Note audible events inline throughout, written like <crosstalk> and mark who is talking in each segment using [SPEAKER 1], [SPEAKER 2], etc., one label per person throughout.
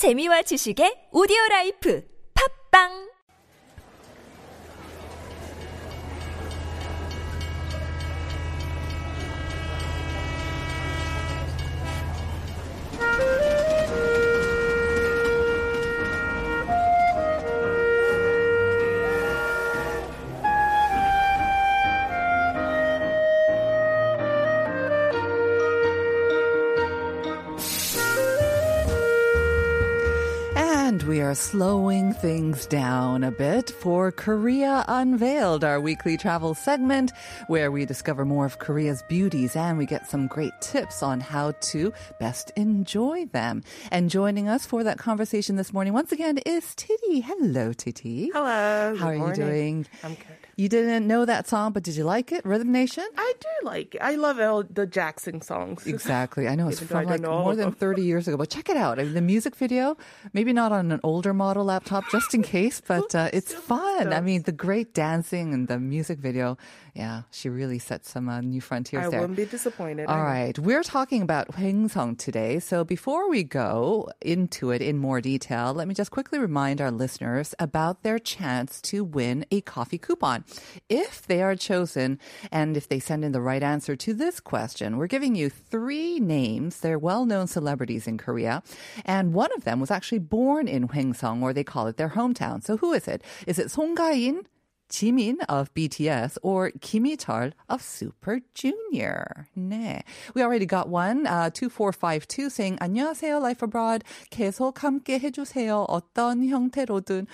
[SPEAKER 1] 재미와 지식의 오디오 라이프. 팝빵
[SPEAKER 2] slowing things down a bit for Korea Unveiled, our weekly travel segment where we discover more of Korea's beauties and we get some great tips on how to best enjoy them. And joining us for that conversation this morning once again is Titi. Hello, Titi.
[SPEAKER 3] Hello.
[SPEAKER 2] How are
[SPEAKER 3] good
[SPEAKER 2] you doing?
[SPEAKER 3] I'm good.
[SPEAKER 2] You didn't know that song, but did you like it? Rhythm Nation?
[SPEAKER 3] I do like it. I love all the Jackson songs.
[SPEAKER 2] Exactly. I know it's <laughs>
[SPEAKER 3] Even
[SPEAKER 2] from like
[SPEAKER 3] know
[SPEAKER 2] more than 30 years ago, but check it out. I mean, the music video, maybe not on an older model laptop, just in case, <laughs> but uh, it's fun. I mean, the great dancing and the music video. Yeah, she really set some uh, new frontiers
[SPEAKER 3] I
[SPEAKER 2] there.
[SPEAKER 3] I wouldn't be disappointed.
[SPEAKER 2] All right. We're talking about Hwaengsong today. So before we go into it in more detail, let me just quickly remind our listeners about their chance to win a coffee coupon. If they are chosen and if they send in the right answer to this question, we're giving you three names. They're well-known celebrities in Korea. And one of them was actually born in Hwaengsong, or they call it their hometown. So who is it? Is it Song Ga-in? Jimin of BTS or Kim Heechul of Super Junior. 네. We already got one. Uh, 2452 saying 안녕하세요 Life Abroad. 계속 함께 해주세요. 어떤 형태로든.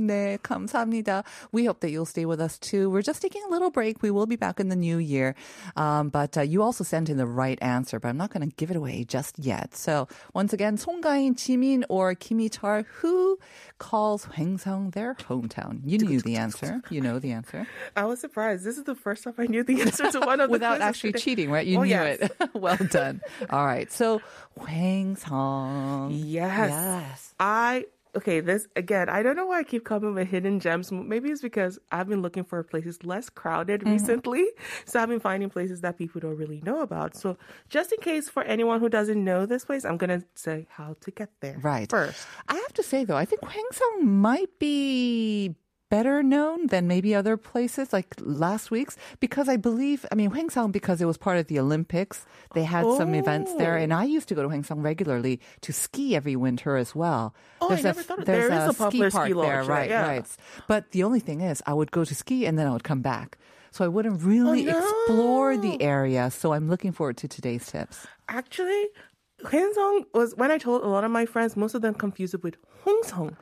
[SPEAKER 2] 네, 감사합니다. We hope that you'll stay with us too. We're just taking a little break. We will be back in the new year. Um, but uh, you also sent in the right answer, but I'm not going to give it away just yet. So once again, 송가인, Jimin or Kim Heechul, who calls Hwang Sung their hometown? You knew the answer. You know the answer. <laughs>
[SPEAKER 3] I was surprised. This is the first time I knew the answer to one of the <laughs>
[SPEAKER 2] Without actually
[SPEAKER 3] today.
[SPEAKER 2] cheating, right? You
[SPEAKER 3] Oh,
[SPEAKER 2] knew
[SPEAKER 3] yes.
[SPEAKER 2] it. <laughs> well done. All right. So Hwaengsong.
[SPEAKER 3] Yes.
[SPEAKER 2] Yes.
[SPEAKER 3] I okay. This again. I don't know why I keep coming with hidden gems. Maybe it's because I've been looking for places less crowded
[SPEAKER 2] Mm-hmm.
[SPEAKER 3] recently, so I've been finding places that people don't really know about. So just in case for anyone who doesn't know this place, I'm gonna say how to get there.
[SPEAKER 2] Right.
[SPEAKER 3] First.
[SPEAKER 2] I have to say though, I think Hwaengsong might be better known than maybe other places like last week's because I believe I mean Hwaengsong because it was part of the Olympics. They had some events there
[SPEAKER 3] Oh.
[SPEAKER 2] and I used to go to Hwaengsong regularly to ski every winter as well.
[SPEAKER 3] Oh, I
[SPEAKER 2] a,
[SPEAKER 3] never thought of-
[SPEAKER 2] there's
[SPEAKER 3] there is a
[SPEAKER 2] ski park
[SPEAKER 3] ski
[SPEAKER 2] there,
[SPEAKER 3] lodge,
[SPEAKER 2] right,
[SPEAKER 3] right, yeah.
[SPEAKER 2] right. But the only thing is I would go to ski and then I would come back. So I wouldn't really
[SPEAKER 3] Oh, no.
[SPEAKER 2] explore the area. So I'm looking forward to today's tips.
[SPEAKER 3] Actually, Hwaengsong was when I told a lot of my friends, most of them confused it with Hongsong.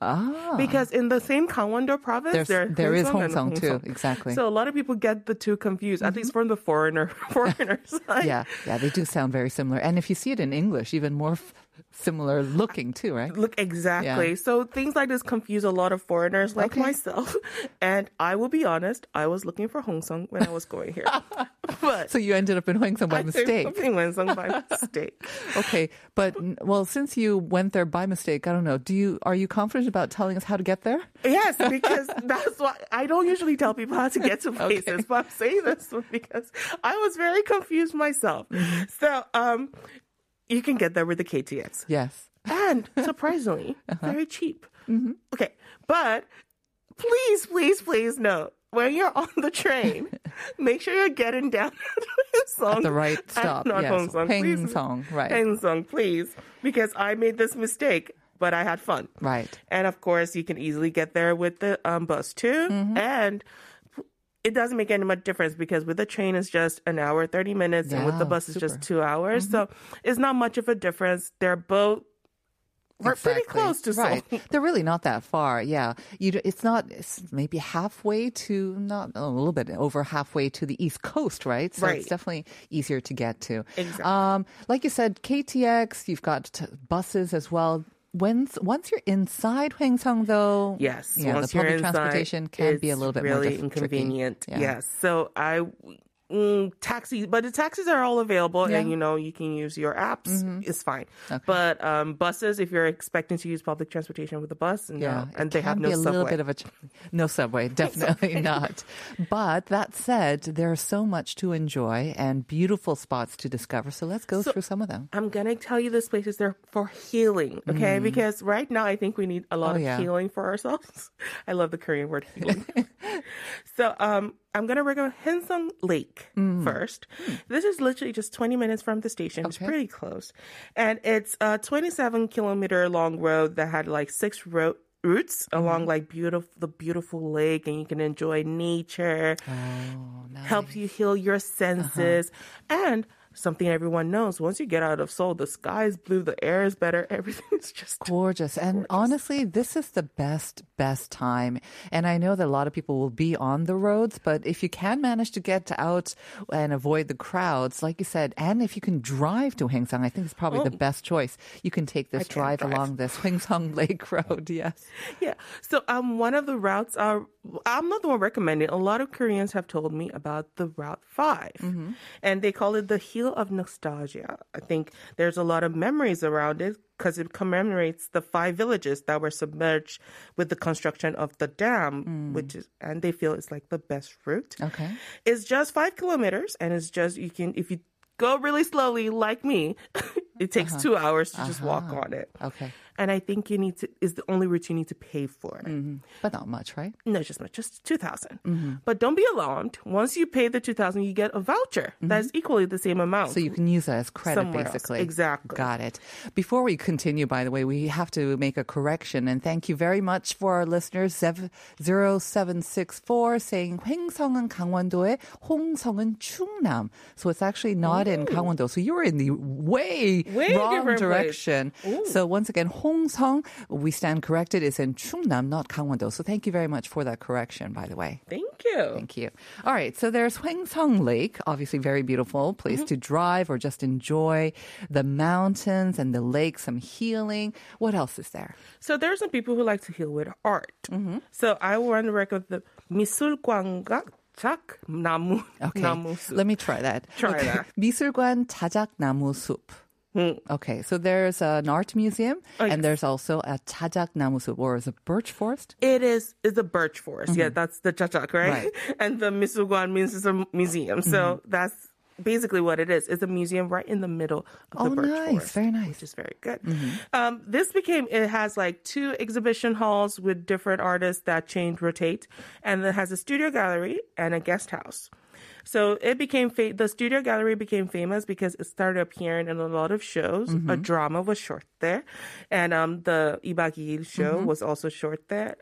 [SPEAKER 2] Ah.
[SPEAKER 3] Because in the same Gangwon-do province,
[SPEAKER 2] There's-
[SPEAKER 3] there,
[SPEAKER 2] there is Hongsong too, exactly.
[SPEAKER 3] So a lot of people get the two confused, at least from the foreigner <laughs> foreigners. <laughs>
[SPEAKER 2] yeah, yeah, they do sound very similar. And if you see it in English, even more f- similar looking too, right?
[SPEAKER 3] Look exactly.
[SPEAKER 2] Yeah.
[SPEAKER 3] So things like this confuse a lot of foreigners like
[SPEAKER 2] Okay.
[SPEAKER 3] myself. <laughs> And I will be honest, I was looking for Hongsong when I was going here. <laughs> but
[SPEAKER 2] So you ended up in Hwaengsong by
[SPEAKER 3] I
[SPEAKER 2] mistake.
[SPEAKER 3] think Hongsong by <laughs> mistake.
[SPEAKER 2] Okay, but well, since you went there by mistake, I don't know. Do you are you confident about telling us how to get there?
[SPEAKER 3] Yes, <laughs> because that's why I don't usually tell people how to get to places, but I'm saying this because I was very confused myself. Mm-hmm. So, um, you can get there with the KTX.
[SPEAKER 2] Yes.
[SPEAKER 3] And surprisingly, uh-huh. very cheap. Mm-hmm. Okay, but please, please, please note when you're on the train, <laughs> make sure you're getting down <laughs> Song
[SPEAKER 2] At the right stop,
[SPEAKER 3] Not
[SPEAKER 2] yes.
[SPEAKER 3] Hongsong, please.
[SPEAKER 2] Haengsong, right.
[SPEAKER 3] Haengsong, please, because I made this mistake, but I had fun.
[SPEAKER 2] Right.
[SPEAKER 3] And of course, you can easily get there with the um, bus too.
[SPEAKER 2] Mm-hmm.
[SPEAKER 3] And it doesn't make any much difference because with the train it's just an hour, 30 minutes, and with the
[SPEAKER 2] Yeah,
[SPEAKER 3] bus it's just
[SPEAKER 2] super. Mm-hmm.
[SPEAKER 3] two hours. So it's not much of a difference. They're both we're pretty close to
[SPEAKER 2] right.
[SPEAKER 3] Seoul. <laughs>
[SPEAKER 2] They're really not that far. Yeah, you. It's not. It's maybe halfway to not a little bit over halfway to the East Coast, right? So
[SPEAKER 3] Right.
[SPEAKER 2] it's definitely easier to get to.
[SPEAKER 3] Exactly.
[SPEAKER 2] Um, like you said, KTX. You've got t- buses as well. Once once you're inside Hwaengsong, though,
[SPEAKER 3] Yes,
[SPEAKER 2] yeah, the public transportation can be a little bit more
[SPEAKER 3] really
[SPEAKER 2] diff-
[SPEAKER 3] inconvenient.
[SPEAKER 2] Yeah.
[SPEAKER 3] Yes, so I mm, taxis, but the taxis are all available,
[SPEAKER 2] Yeah. Mm-hmm.
[SPEAKER 3] and you know you can use your apps. It's fine. But um, buses, if you're expecting to use public transportation with a bus, no,
[SPEAKER 2] Yeah,
[SPEAKER 3] and they have no
[SPEAKER 2] be a
[SPEAKER 3] subway.
[SPEAKER 2] little bit of a ch- no subway, definitely not. But that said, there's so much to enjoy and beautiful spots to discover. So let's go through some of them.
[SPEAKER 3] I'm gonna tell you this place is there for healing, okay? Because right now I think we need a lot
[SPEAKER 2] Mm. Oh,
[SPEAKER 3] of
[SPEAKER 2] yeah.
[SPEAKER 3] healing for ourselves. <laughs> I love the Korean word healing. <laughs> <laughs> so um, I'm gonna recommend Hensung Lake first. This is literally just 20 minutes from the station. It's
[SPEAKER 2] Mm.
[SPEAKER 3] Pretty close, and it's a 27 kilometer long road that had like six ro- routes along
[SPEAKER 2] Mm-hmm.
[SPEAKER 3] like beautiful the beautiful lake, and you can enjoy nature
[SPEAKER 2] Oh, nice.
[SPEAKER 3] helps you heal your senses and something everyone knows once you get out of seoul the sky is blue the air is better <laughs> everything's just
[SPEAKER 2] Gorgeous. And honestly, this is the best, best time. And I know that a lot of people will be on the roads, but if you can manage to get out and avoid the crowds, like you said, and if you can drive to Haengsang, I think it's probably the best choice. You can take this drive,
[SPEAKER 3] drive.
[SPEAKER 2] along this <laughs> Haengsang Lake Road. Yes.
[SPEAKER 3] yeah so um one of the routes are i'm not the one recommending. A lot of koreans have told me about the route 5 mm-hmm. and they call it the heel of nostalgia. I think there's a lot of memories around it because it commemorates the five villages that were submerged with the construction of the dam mm. which is and they feel it's like the best route.
[SPEAKER 2] Okay.
[SPEAKER 3] It's just five kilometers, and it's just you can if you go really slowly like me, <laughs> it takes uh-huh. two hours to just walk uh-huh. on it.
[SPEAKER 2] Okay
[SPEAKER 3] And I think you need to is the only route you need to pay for.
[SPEAKER 2] But not much, right?
[SPEAKER 3] No, just much, just two But don't be alarmed. Once you pay the two thousand, you get a voucher that's equally the same amount.
[SPEAKER 2] So you can use that as credit,
[SPEAKER 3] Somewhere else.
[SPEAKER 2] basically.
[SPEAKER 3] Exactly.
[SPEAKER 2] Got it. Before we continue, by the way, we have to make a correction, and thank you very much for our listeners. 0764 saying 횡성은 강원도에 홍성은 충남. So it's actually not in Gangwon-do. So you were in the way,
[SPEAKER 3] Way
[SPEAKER 2] wrong
[SPEAKER 3] different place.
[SPEAKER 2] direction. So once again, 홍성, we stand corrected, is in Chungnam, not Gangwon-do. So thank you very much for that correction, by the way.
[SPEAKER 3] Thank you.
[SPEAKER 2] Thank you. All right, so there's Hwengsong Lake, obviously very beautiful place to drive or just enjoy the mountains and the lake, some healing. What else is there?
[SPEAKER 3] So there are some people who like to heal with art. So I want to recommend the 미술관과 작 나무
[SPEAKER 2] Okay,
[SPEAKER 3] 나무 숲.
[SPEAKER 2] let me try that.
[SPEAKER 3] Try
[SPEAKER 2] okay.
[SPEAKER 3] that.
[SPEAKER 2] 미술관 자작나무 숲. Mm. Okay, so there's an art museum,
[SPEAKER 3] oh,
[SPEAKER 2] and there's also a chajak namusu, or is it birch forest?
[SPEAKER 3] It is. It's a birch forest. Mm-hmm. Yeah, that's the chajak, right?
[SPEAKER 2] right. <laughs>
[SPEAKER 3] and the misuguan means it's a museum. So mm-hmm. that's basically what it is. It's a museum right in the middle of
[SPEAKER 2] oh,
[SPEAKER 3] the birch
[SPEAKER 2] nice.
[SPEAKER 3] forest.
[SPEAKER 2] Very nice.
[SPEAKER 3] Which is very good. Mm-hmm. Um, this became, it has like two exhibition halls with different artists that change, rotate, and it has a studio gallery and a guest house. So it became fa- the studio gallery became famous because it started appearing in a lot of shows. A drama was short there, and um, the Ibagi show was also short there.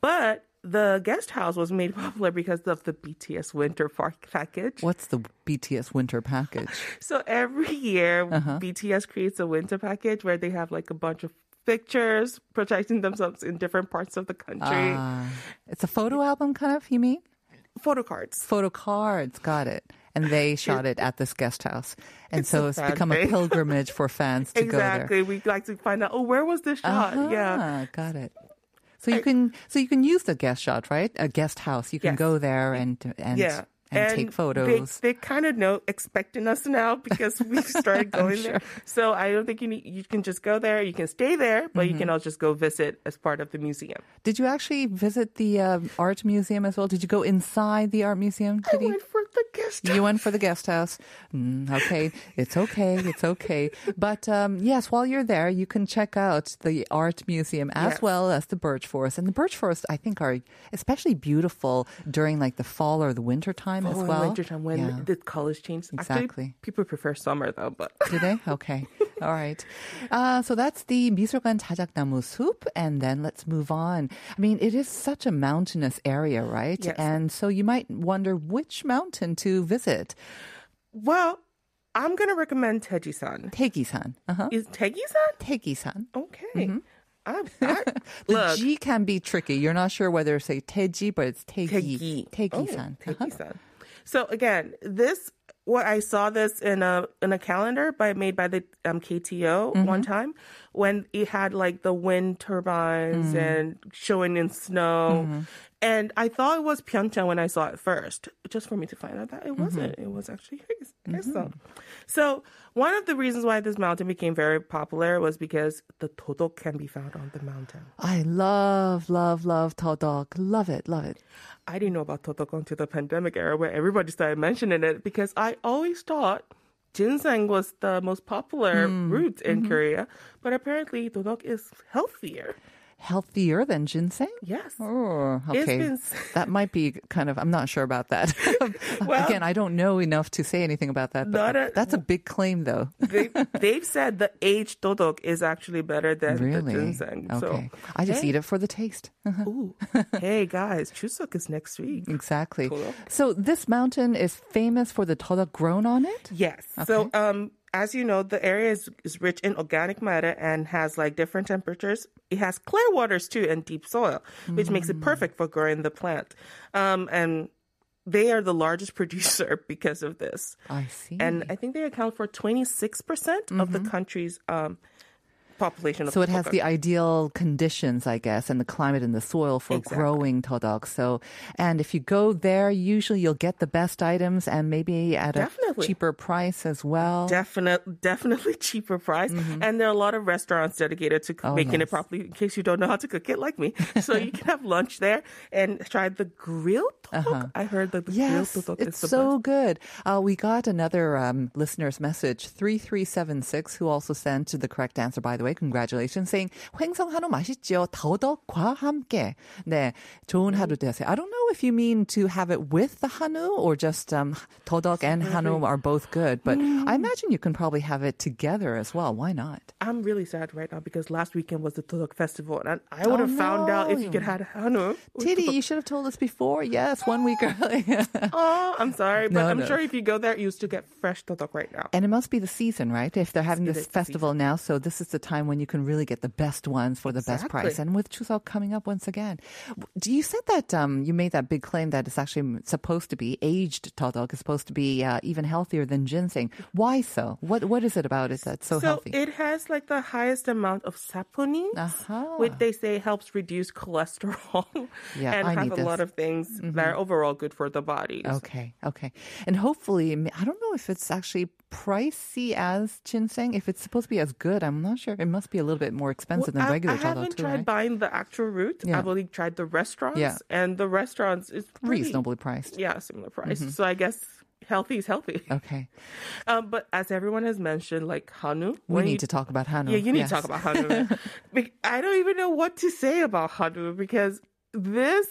[SPEAKER 3] But the guest house was made <laughs> popular because of the BTS Winter Park package.
[SPEAKER 2] What's the BTS winter package? <laughs>
[SPEAKER 3] So every year, BTS creates a winter package where they have like a bunch of pictures protecting themselves in different parts of the country.
[SPEAKER 2] Ah, it's a photo album, kind of, you mean?
[SPEAKER 3] Photo cards.
[SPEAKER 2] photo cards. Got it. And they <laughs> shot it at this guest house. And
[SPEAKER 3] It's
[SPEAKER 2] so it's become a pilgrimage for fans to
[SPEAKER 3] Exactly. Go there. Exactly. We like to find out. Oh, where was this shot?
[SPEAKER 2] there.
[SPEAKER 3] Yeah.
[SPEAKER 2] Ah, got it. So you can so you can use the guest shot, right? A guest house. You can
[SPEAKER 3] Yes.
[SPEAKER 2] go there and and
[SPEAKER 3] Yeah.
[SPEAKER 2] And, take photos.
[SPEAKER 3] They, they kind of know expecting us now because we <laughs> started going there. So I don't think you need. You can just go there. You can stay there, but you
[SPEAKER 2] Mm-hmm.
[SPEAKER 3] can also just go visit as part of the museum.
[SPEAKER 2] Did you actually visit the um, art museum as well? Did you go inside the art museum?
[SPEAKER 3] I
[SPEAKER 2] Did you?
[SPEAKER 3] went for the guest.
[SPEAKER 2] You went for the guest house. Mm, okay, it's okay, it's okay. But um, yes, while you're there, you can check out the art museum as
[SPEAKER 3] Yes.
[SPEAKER 2] well as the birch forest. And the birch forest, I think, are especially beautiful during like the fall or the winter time as
[SPEAKER 3] well. in
[SPEAKER 2] well.
[SPEAKER 3] wintertime when
[SPEAKER 2] Yeah.
[SPEAKER 3] the colors change.
[SPEAKER 2] Exactly.
[SPEAKER 3] Actually, people prefer summer though, but
[SPEAKER 2] Do they? Okay. <laughs> <laughs> All right. Uh, so that's the Misogan Tajaknamu soup. And then let's move on. I mean, it is such a mountainous area, right?
[SPEAKER 3] Yes.
[SPEAKER 2] And so you might wonder which mountain to visit.
[SPEAKER 3] Well, I'm going to recommend Tejisan.
[SPEAKER 2] Tejisan. Uh-huh.
[SPEAKER 3] Is Tejisan?
[SPEAKER 2] Tejisan.
[SPEAKER 3] Okay. Mm-hmm. I, I, <laughs>
[SPEAKER 2] the. <laughs> G can be tricky. You're not sure whether to say Teji, but it's Teji.
[SPEAKER 3] Teji.
[SPEAKER 2] Teji-san.
[SPEAKER 3] Oh,
[SPEAKER 2] uh-huh.
[SPEAKER 3] Teji-san. So again, this what I saw this in a in a calendar by made by the um, KTO
[SPEAKER 2] Mm-hmm.
[SPEAKER 3] one time when it had like the wind turbines
[SPEAKER 2] Mm.
[SPEAKER 3] and showing in snow,
[SPEAKER 2] Mm-hmm.
[SPEAKER 3] And I thought it was Pyeongchang when I saw it first, just for me to find out that it wasn't. It was actually his. So one of the reasons why this mountain became very popular was because the todok can be found on the mountain.
[SPEAKER 2] I love, love, love Todok. Love it, love it.
[SPEAKER 3] I didn't know about todok until the pandemic era where everybody started mentioning it because I always thought ginseng was the most popular hmm. root in mm-hmm. Korea, but apparently todok is healthier.
[SPEAKER 2] Healthier than ginseng?
[SPEAKER 3] Yes.
[SPEAKER 2] Oh, okay.
[SPEAKER 3] been- <laughs>
[SPEAKER 2] that might be kind of, I'm not sure about that. <laughs>
[SPEAKER 3] Well-
[SPEAKER 2] Again, I don't know enough to say anything about that. But
[SPEAKER 3] a-
[SPEAKER 2] that's a big claim, though. <laughs>
[SPEAKER 3] they, they've said the aged todok is actually better than the
[SPEAKER 2] really?
[SPEAKER 3] ginseng.
[SPEAKER 2] Okay.
[SPEAKER 3] So,
[SPEAKER 2] I just
[SPEAKER 3] hey,
[SPEAKER 2] eat it for the taste.
[SPEAKER 3] Ooh. hey guys, Chuseok is next week.
[SPEAKER 2] exactly.
[SPEAKER 3] Cool.
[SPEAKER 2] So this mountain is famous for the Todok grown on it?
[SPEAKER 3] Yes. So, um, as you know, the area is, is rich in organic matter and has like different temperatures. It has clear waters too and deep soil, which makes it perfect for growing the plant. Um, and they are the largest <laughs> producer because of this.
[SPEAKER 2] I see.
[SPEAKER 3] And I think they account for 26% of the country's um, population. Of
[SPEAKER 2] So it has the ideal conditions, I guess, and the climate and the soil for
[SPEAKER 3] Exactly.
[SPEAKER 2] growing todok. So, and if you go there, usually you'll get the best items and maybe at a cheaper price as well.
[SPEAKER 3] Definite, <laughs> definitely cheaper price. And there are a lot of restaurants dedicated to
[SPEAKER 2] Oh,
[SPEAKER 3] making
[SPEAKER 2] yes.
[SPEAKER 3] it properly in case you don't know how to cook it like me. <laughs> So you can have lunch there and try the grilled tteok. I heard that the
[SPEAKER 2] Yes,
[SPEAKER 3] grilled
[SPEAKER 2] it's
[SPEAKER 3] is the
[SPEAKER 2] so
[SPEAKER 3] best.
[SPEAKER 2] good. Uh, we got another um, listener's message, 3376, who also sent the correct answer, by the way. Congratulations, saying, 횡성 한우 맛있죠? 더덕과 함께. 네, 좋은 하루 되세요. I don't know if you mean to have it with the hanu or just um, todok and hanu are both good, but mm. I imagine you can probably have it together as well. Why not?
[SPEAKER 3] I'm really sad right now because last weekend was the todok festival, and I would have no. found out if you could have hanu. Titi,
[SPEAKER 2] you should have told us before. Yes, one week ah. earlier.
[SPEAKER 3] oh, <laughs> ah, I'm sorry, but
[SPEAKER 2] no,
[SPEAKER 3] I'm
[SPEAKER 2] no.
[SPEAKER 3] sure if you go there, you still get fresh todok right now.
[SPEAKER 2] And it must be the season, right? If they're having this festival now, so this is the time when you can really get the best ones for the
[SPEAKER 3] exactly.
[SPEAKER 2] best price. And with Chuseok coming up once again, do you said that um, you made that big claim that it's actually supposed to be aged todok is supposed to be uh, even healthier than ginseng? Why so? What what is it about it that's so,
[SPEAKER 3] So
[SPEAKER 2] healthy?
[SPEAKER 3] it has like the highest amount of saponin,
[SPEAKER 2] Aha.
[SPEAKER 3] which they say helps reduce cholesterol <laughs>
[SPEAKER 2] Yeah,
[SPEAKER 3] and
[SPEAKER 2] I
[SPEAKER 3] have a
[SPEAKER 2] this. Mm-hmm.
[SPEAKER 3] lot of things that are overall good for the body.
[SPEAKER 2] Okay, okay. And hopefully, I don't know if it's actually pricey as ginseng. If it's supposed to be as good, I'm not sure. It must be a little bit more expensive
[SPEAKER 3] Well,
[SPEAKER 2] than
[SPEAKER 3] I,
[SPEAKER 2] regular
[SPEAKER 3] I haven't
[SPEAKER 2] too,
[SPEAKER 3] tried
[SPEAKER 2] right?
[SPEAKER 3] buying the actual root.
[SPEAKER 2] Yeah.
[SPEAKER 3] I've only tried the restaurants,
[SPEAKER 2] Yeah.
[SPEAKER 3] and the restaurants is pretty,
[SPEAKER 2] Reasonably Mm-hmm. priced.
[SPEAKER 3] Yeah, similar price. So I guess healthy is healthy.
[SPEAKER 2] Okay. <laughs>
[SPEAKER 3] Um, but as everyone has mentioned, like Hanu,
[SPEAKER 2] We need
[SPEAKER 3] you-
[SPEAKER 2] to talk about Hanu.
[SPEAKER 3] Yeah, you need
[SPEAKER 2] Yes.
[SPEAKER 3] to talk about Hanu. <laughs> I don't even know what to say about Hanu because this,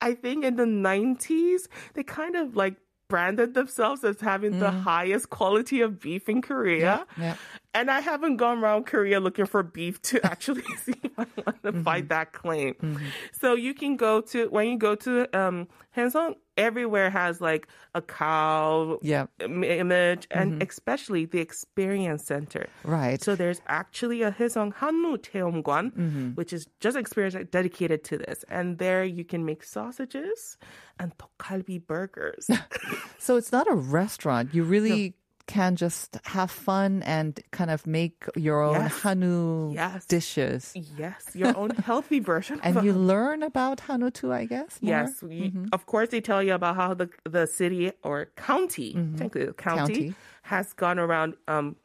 [SPEAKER 3] I think in the 90s, they kind of like branded themselves as having the highest quality of beef in Korea.
[SPEAKER 2] Mm. yeah.
[SPEAKER 3] And I haven't gone around Korea looking for beef to <laughs> actually see if I want to
[SPEAKER 2] mm-hmm.
[SPEAKER 3] fight that claim. Mm-hmm. So you can go to, when you go to um, Hansong, everywhere has like a cow
[SPEAKER 2] yeah.
[SPEAKER 3] image and mm-hmm. especially the experience center.
[SPEAKER 2] Right.
[SPEAKER 3] So there's actually a Hesong Hanu Teomguan, mm mm-hmm. which is just experience dedicated to this. And there you can make sausages and tteokgalbi burgers. <laughs>
[SPEAKER 2] so it's not a restaurant. You really no can just have fun and kind of make your own
[SPEAKER 3] Yes.
[SPEAKER 2] Hanu
[SPEAKER 3] Yes.
[SPEAKER 2] dishes.
[SPEAKER 3] yes, your own <laughs> healthy version.
[SPEAKER 2] And you learn about Hanu too, I guess. more?
[SPEAKER 3] Yes, we, of course they tell you about how the the city or county, technically the county,
[SPEAKER 2] County.
[SPEAKER 3] has gone around um,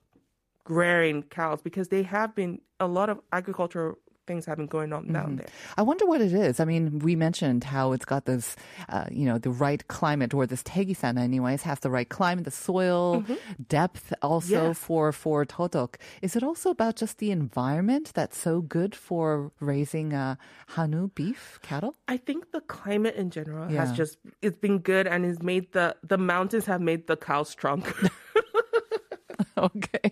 [SPEAKER 3] rearing cows because they have been a lot of agricultural things have been going on down there.
[SPEAKER 2] I wonder what it is. I mean, we mentioned how it's got this, uh, you know, the right climate, or this Tegisan, anyways, has the right climate, the soil depth also for for Todok. Is it also about just the environment that's so good for raising uh, Hanu beef cattle?
[SPEAKER 3] I think the climate in general has just it's been good and has made the the mountains have made the cows stronger. <laughs> <laughs>
[SPEAKER 2] okay.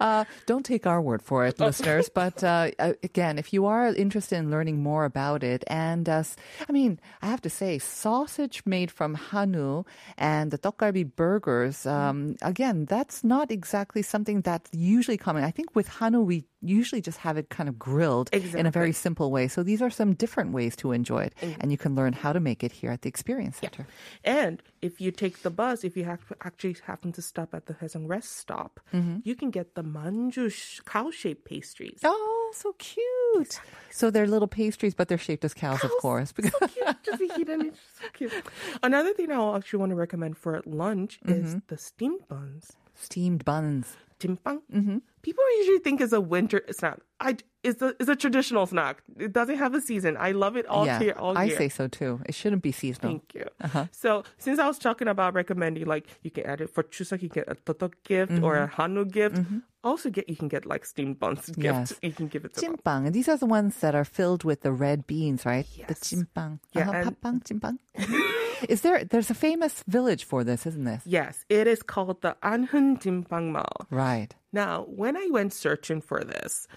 [SPEAKER 2] Uh, don't take our word for it, listeners. But uh, uh, again, if you are interested in learning more about it, and uh, I mean, I have to say, sausage made from Hanu and the tteokgalbi burgers, um, again, that's not exactly something that's usually common. I think with Hanu, we usually just have it kind of grilled in a very simple way. So these are some different ways to enjoy it, and you can learn how to make it here at the Experience Center.
[SPEAKER 3] and if you take the bus, if you have actually happen to stop at the Haesong rest stop,
[SPEAKER 2] Mm-hmm.
[SPEAKER 3] you can get the manju cow shaped pastries.
[SPEAKER 2] Oh. So cute. So they're little pastries, but they're shaped as cows, of course. Because
[SPEAKER 3] so <laughs> cute. Just. So cute. Another thing I actually want to recommend for lunch is the steamed buns.
[SPEAKER 2] steamed buns. Mm-hmm.
[SPEAKER 3] People usually think it's a winter snack. I it's a it's a traditional snack. It doesn't have a season. I love it all
[SPEAKER 2] yeah,
[SPEAKER 3] year. All
[SPEAKER 2] I
[SPEAKER 3] year.
[SPEAKER 2] say so too. It shouldn't be seasonal.
[SPEAKER 3] Thank you. So since I was talking about recommending, like you can add it for Chuseok, you can get a totok gift or a
[SPEAKER 2] Mm-hmm.
[SPEAKER 3] Hanu gift. Also, get you can get like steamed buns gift.
[SPEAKER 2] Yes.
[SPEAKER 3] You can give it to
[SPEAKER 2] and these are the ones that are filled with the red beans, right? Yes. The
[SPEAKER 3] Yes.
[SPEAKER 2] jimpang.
[SPEAKER 3] Yeah,
[SPEAKER 2] uh-huh,
[SPEAKER 3] and-
[SPEAKER 2] 팥빵, jimpang. <laughs> Is there? There's a famous village for this, isn't this?
[SPEAKER 3] Yes, it is called the Anhun Jimpang Mall.
[SPEAKER 2] Right.
[SPEAKER 3] Now, when I went searching for this,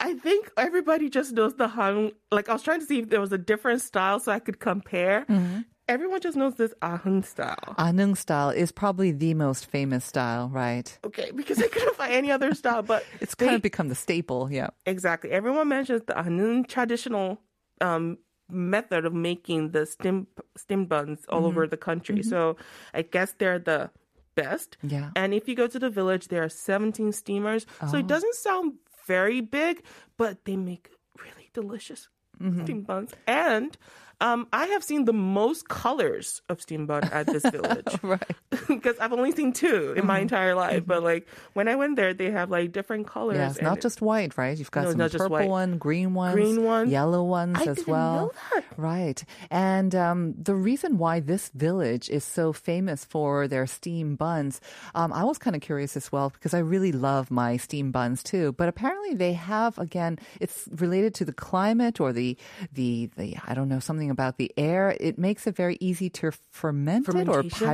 [SPEAKER 3] I think everybody just knows the Han. Like I was trying to see if there was a different style so I could compare.
[SPEAKER 2] Mm-hmm.
[SPEAKER 3] Everyone just knows this Ahung style.
[SPEAKER 2] Ahung style is probably the most famous style, right?
[SPEAKER 3] Okay, because I couldn't find any other style, but <laughs>
[SPEAKER 2] It's kind of become the staple. Yeah.
[SPEAKER 3] exactly. Everyone mentions the Ahung traditional um, method of making the stem stem buns all over
[SPEAKER 2] Mm-hmm.
[SPEAKER 3] the country. So I guess they're the best.
[SPEAKER 2] Yeah.
[SPEAKER 3] And if you go to the village, there are 17 steamers. So
[SPEAKER 2] Oh.
[SPEAKER 3] it doesn't sound very big, but they make really delicious
[SPEAKER 2] Mm-hmm.
[SPEAKER 3] steam buns. And um, I have seen the most colors of steam bun at this <laughs> village.
[SPEAKER 2] Right. <laughs>
[SPEAKER 3] Because I've only seen two in my entire life. But like when I went there, they have like different colors.
[SPEAKER 2] Yes, not just white, right? You've got
[SPEAKER 3] No,
[SPEAKER 2] some purple one, green ones,
[SPEAKER 3] Green one.
[SPEAKER 2] yellow ones
[SPEAKER 3] I
[SPEAKER 2] as well.
[SPEAKER 3] know that.
[SPEAKER 2] Right. And um, the reason why this village is so famous for their steam buns, um, I was kind of curious as well because I really love my steam buns too. But apparently they have again, it's related to the climate or the the the I don't know something about the air. It makes it very easy to ferment it or
[SPEAKER 3] Fermentation?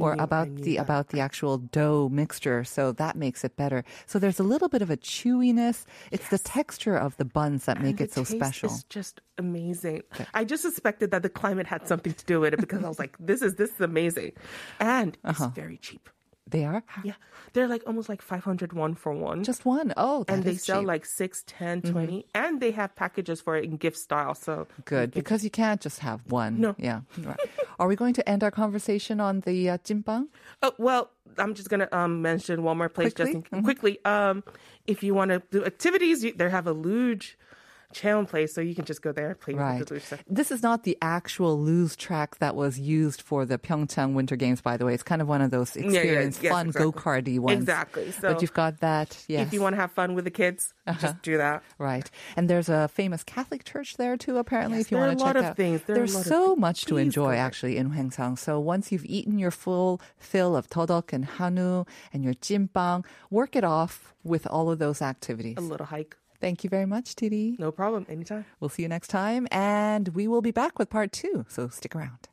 [SPEAKER 2] or
[SPEAKER 3] I
[SPEAKER 2] about the about the actual dough mixture. So that makes it better. So there's a little bit of a chewiness. It's the texture of the buns that make it so special.
[SPEAKER 3] is just amazing. I just suspected that the climate had something to do with it because I was like, this is this is amazing. And it's
[SPEAKER 2] Uh-huh.
[SPEAKER 3] very cheap.
[SPEAKER 2] They are
[SPEAKER 3] Yeah. They're like almost like 500 one for one.
[SPEAKER 2] just one. Oh,
[SPEAKER 3] and they sell
[SPEAKER 2] cheap.
[SPEAKER 3] like 6, 10, 20 and they have packages for it in gift style. So
[SPEAKER 2] good because you can't just have one.
[SPEAKER 3] No.
[SPEAKER 2] Yeah. <laughs> Right. Are we going to end our conversation on the uh, jimpang?
[SPEAKER 3] Oh, well, I'm just gonna um, mention one more place
[SPEAKER 2] Quickly?
[SPEAKER 3] just in, quickly. Um, if you want to do activities, you, they have a luge challenge place, so you can just go there and play
[SPEAKER 2] Right.
[SPEAKER 3] with the stuff.
[SPEAKER 2] This is not the actual luge track that was used for the Pyeongchang Winter Games, by the way. It's kind of one of those
[SPEAKER 3] yeah,
[SPEAKER 2] experience,
[SPEAKER 3] yes,
[SPEAKER 2] fun
[SPEAKER 3] exactly.
[SPEAKER 2] go karty ones.
[SPEAKER 3] Exactly. So but
[SPEAKER 2] you've got that. Yes.
[SPEAKER 3] If you want to have fun with the kids, uh-huh. just do that.
[SPEAKER 2] Right. And there's a famous Catholic church there too, apparently,
[SPEAKER 3] Yes,
[SPEAKER 2] if you want to
[SPEAKER 3] a
[SPEAKER 2] check
[SPEAKER 3] lot of
[SPEAKER 2] out.
[SPEAKER 3] things. There
[SPEAKER 2] There's so much to enjoy actually in Hwangsang. So once you've eaten your full fill of todok and hanu and your jimpang, work it off with all of those activities.
[SPEAKER 3] A little hike.
[SPEAKER 2] Thank you very much, Titi.
[SPEAKER 3] No problem. Anytime.
[SPEAKER 2] We'll see you next time, and we will be back with part two, so stick around.